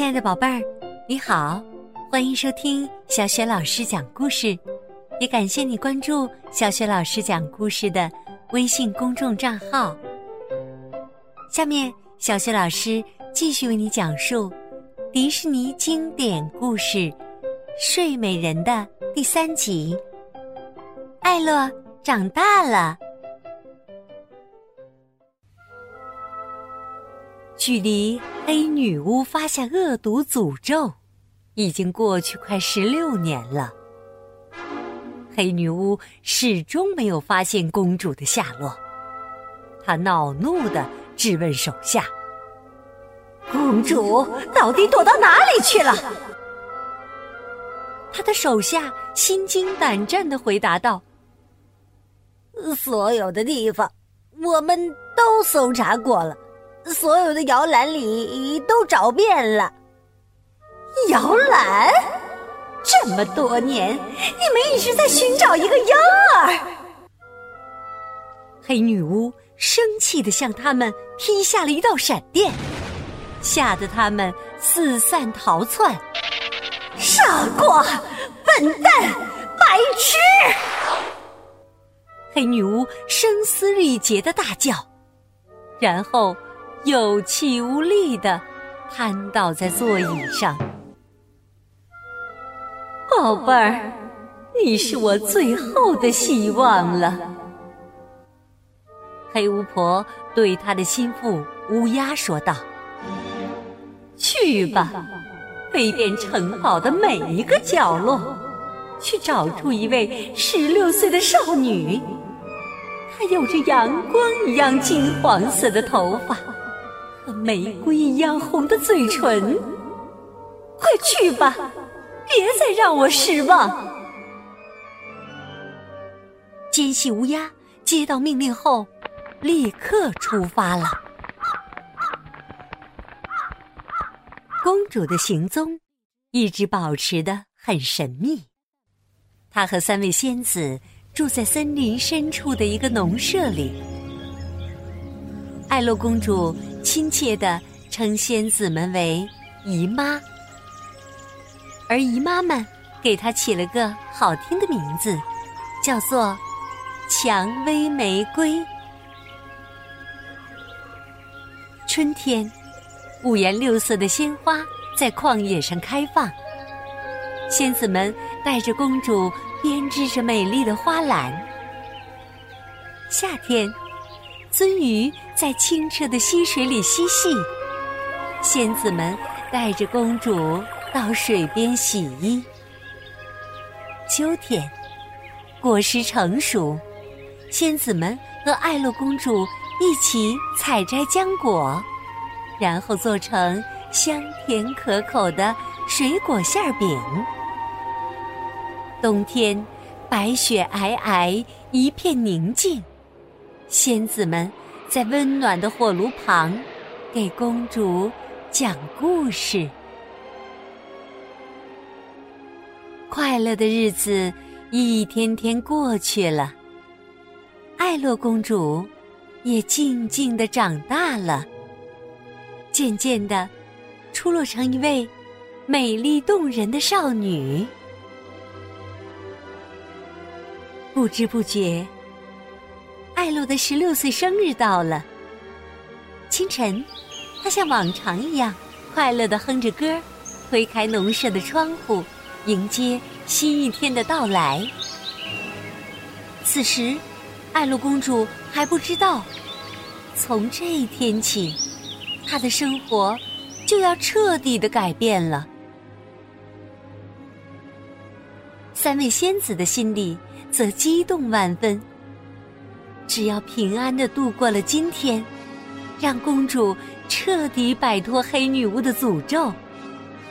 亲爱的宝贝儿，你好，欢迎收听小雪老师讲故事，也感谢你关注小雪老师讲故事的微信公众账号。下面，小雪老师继续为你讲述迪士尼经典故事《睡美人》的第三集。艾洛长大了。距离黑女巫发下恶毒诅咒，已经过去快十六年了。黑女巫始终没有发现公主的下落，她恼怒的质问手下：“公主到底躲到哪里去了？”他的手下心惊胆战的回答道：“所有的地方我们都搜查过了。”所有的摇篮里都找遍了，摇篮，这么多年，你们一直在寻找一个婴儿。黑女巫生气的向他们劈下了一道闪电，吓得他们四散逃窜。傻瓜，笨蛋，白痴！黑女巫声嘶力竭的大叫，然后。有气无力的瘫倒在座椅上，宝贝儿，你是我最后的希望了。黑巫婆对她的心腹乌鸦说道：“去吧，飞遍城堡的每一个角落，去找出一位十六岁的少女，她有着阳光一样金黄色的头发。”玫瑰一样红的嘴唇，快去吧，别再让我失望！奸细乌鸦接到命令后，立刻出发了。公主的行踪一直保持的很神秘。她和三位仙子住在森林深处的一个农舍里。艾洛公主。亲切的称仙子们为姨妈，而姨妈们给她起了个好听的名字，叫做蔷薇玫瑰。春天，五颜六色的鲜花在旷野上开放，仙子们带着公主编织着美丽的花篮。夏天。鳟鱼在清澈的溪水里嬉戏，仙子们带着公主到水边洗衣。秋天，果实成熟，仙子们和艾洛公主一起采摘浆果，然后做成香甜可口的水果馅饼。冬天，白雪皑皑，一片宁静。仙子们在温暖的火炉旁给公主讲故事。快乐的日子一天天过去了，艾洛公主也静静的长大了，渐渐的出落成一位美丽动人的少女。不知不觉。艾洛的十六岁生日到了。清晨，他像往常一样快乐的哼着歌，推开农舍的窗户，迎接新一天的到来。此时，艾洛公主还不知道，从这一天起，她的生活就要彻底的改变了。三位仙子的心里则激动万分。只要平安的度过了今天，让公主彻底摆脱黑女巫的诅咒，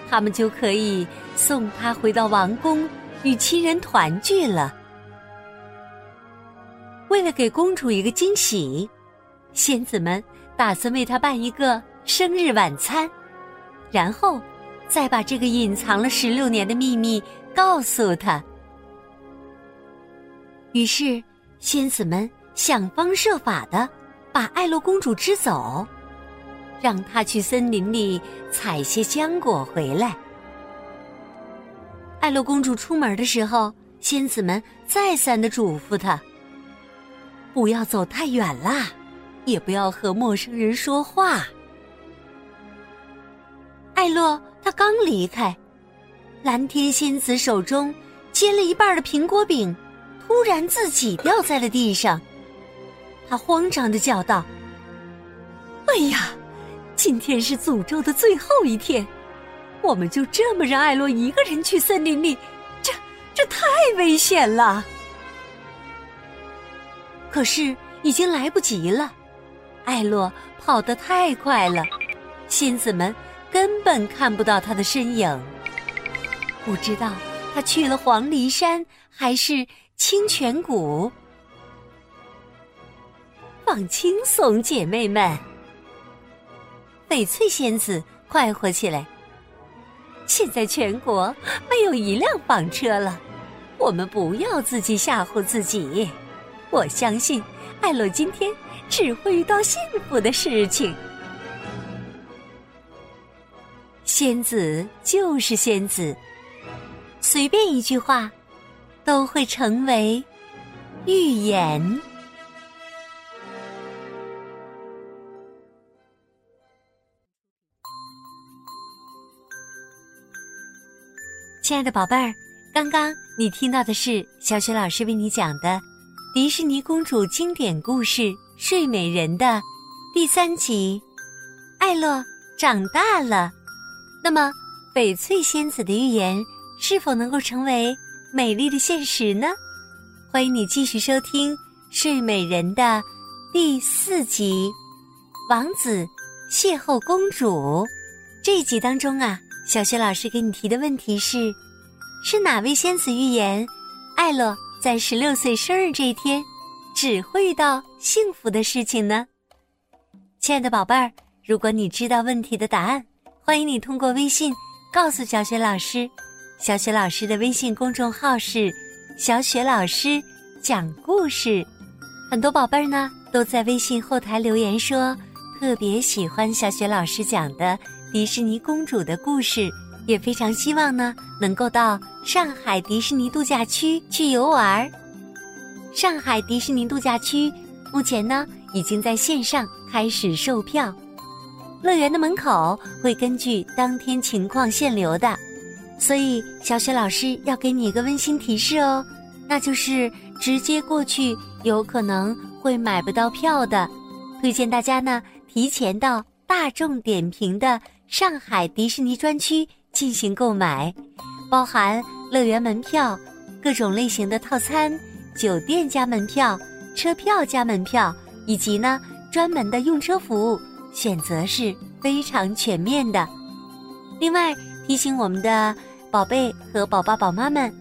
他们就可以送她回到王宫与亲人团聚了。为了给公主一个惊喜，仙子们打算为她办一个生日晚餐，然后再把这个隐藏了十六年的秘密告诉她。于是，仙子们。想方设法的把艾洛公主支走，让她去森林里采些浆果回来。艾洛公主出门的时候，仙子们再三的嘱咐她：不要走太远啦，也不要和陌生人说话。艾洛他刚离开，蓝天仙子手中接了一半的苹果饼，突然自己掉在了地上。他慌张的叫道：“哎呀，今天是诅咒的最后一天，我们就这么让艾洛一个人去森林里，这这太危险了。”可是已经来不及了，艾洛跑得太快了，仙子们。根本看不到他的身影，不知道他去了黄鹂山还是清泉谷。放轻松，姐妹们，翡翠仙子快活起来。现在全国没有一辆房车了，我们不要自己吓唬自己。我相信艾洛今天只会遇到幸福的事情。仙子就是仙子，随便一句话，都会成为预言。亲爱的宝贝儿，刚刚你听到的是小雪老师为你讲的迪士尼公主经典故事《睡美人》的第三集《艾洛长大了》。那么，翡翠仙子的预言是否能够成为美丽的现实呢？欢迎你继续收听《睡美人》的第四集《王子邂逅公主》这一集当中啊，小雪老师给你提的问题是：是哪位仙子预言艾洛在十六岁生日这一天只会遇到幸福的事情呢？亲爱的宝贝儿，如果你知道问题的答案。欢迎你通过微信告诉小雪老师，小雪老师的微信公众号是“小雪老师讲故事”。很多宝贝儿呢都在微信后台留言说特别喜欢小雪老师讲的迪士尼公主的故事，也非常希望呢能够到上海迪士尼度假区去游玩。上海迪士尼度假区目前呢已经在线上开始售票。乐园的门口会根据当天情况限流的，所以小雪老师要给你一个温馨提示哦，那就是直接过去有可能会买不到票的，推荐大家呢提前到大众点评的上海迪士尼专区进行购买，包含乐园门票、各种类型的套餐、酒店加门票、车票加门票，以及呢专门的用车服务。选择是非常全面的。另外提醒我们的宝贝和宝爸宝妈们，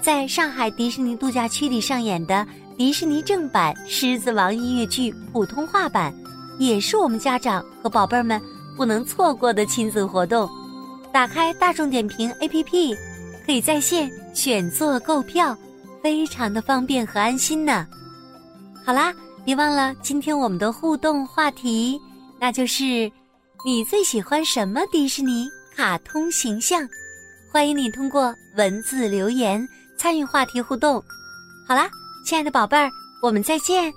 在上海迪士尼度假区里上演的迪士尼正版《狮子王》音乐剧普通话版，也是我们家长和宝贝们不能错过的亲子活动。打开大众点评 APP，可以在线选座购票，非常的方便和安心呢。好啦，别忘了今天我们的互动话题。那就是你最喜欢什么迪士尼卡通形象？欢迎你通过文字留言参与话题互动。好啦，亲爱的宝贝儿，我们再见。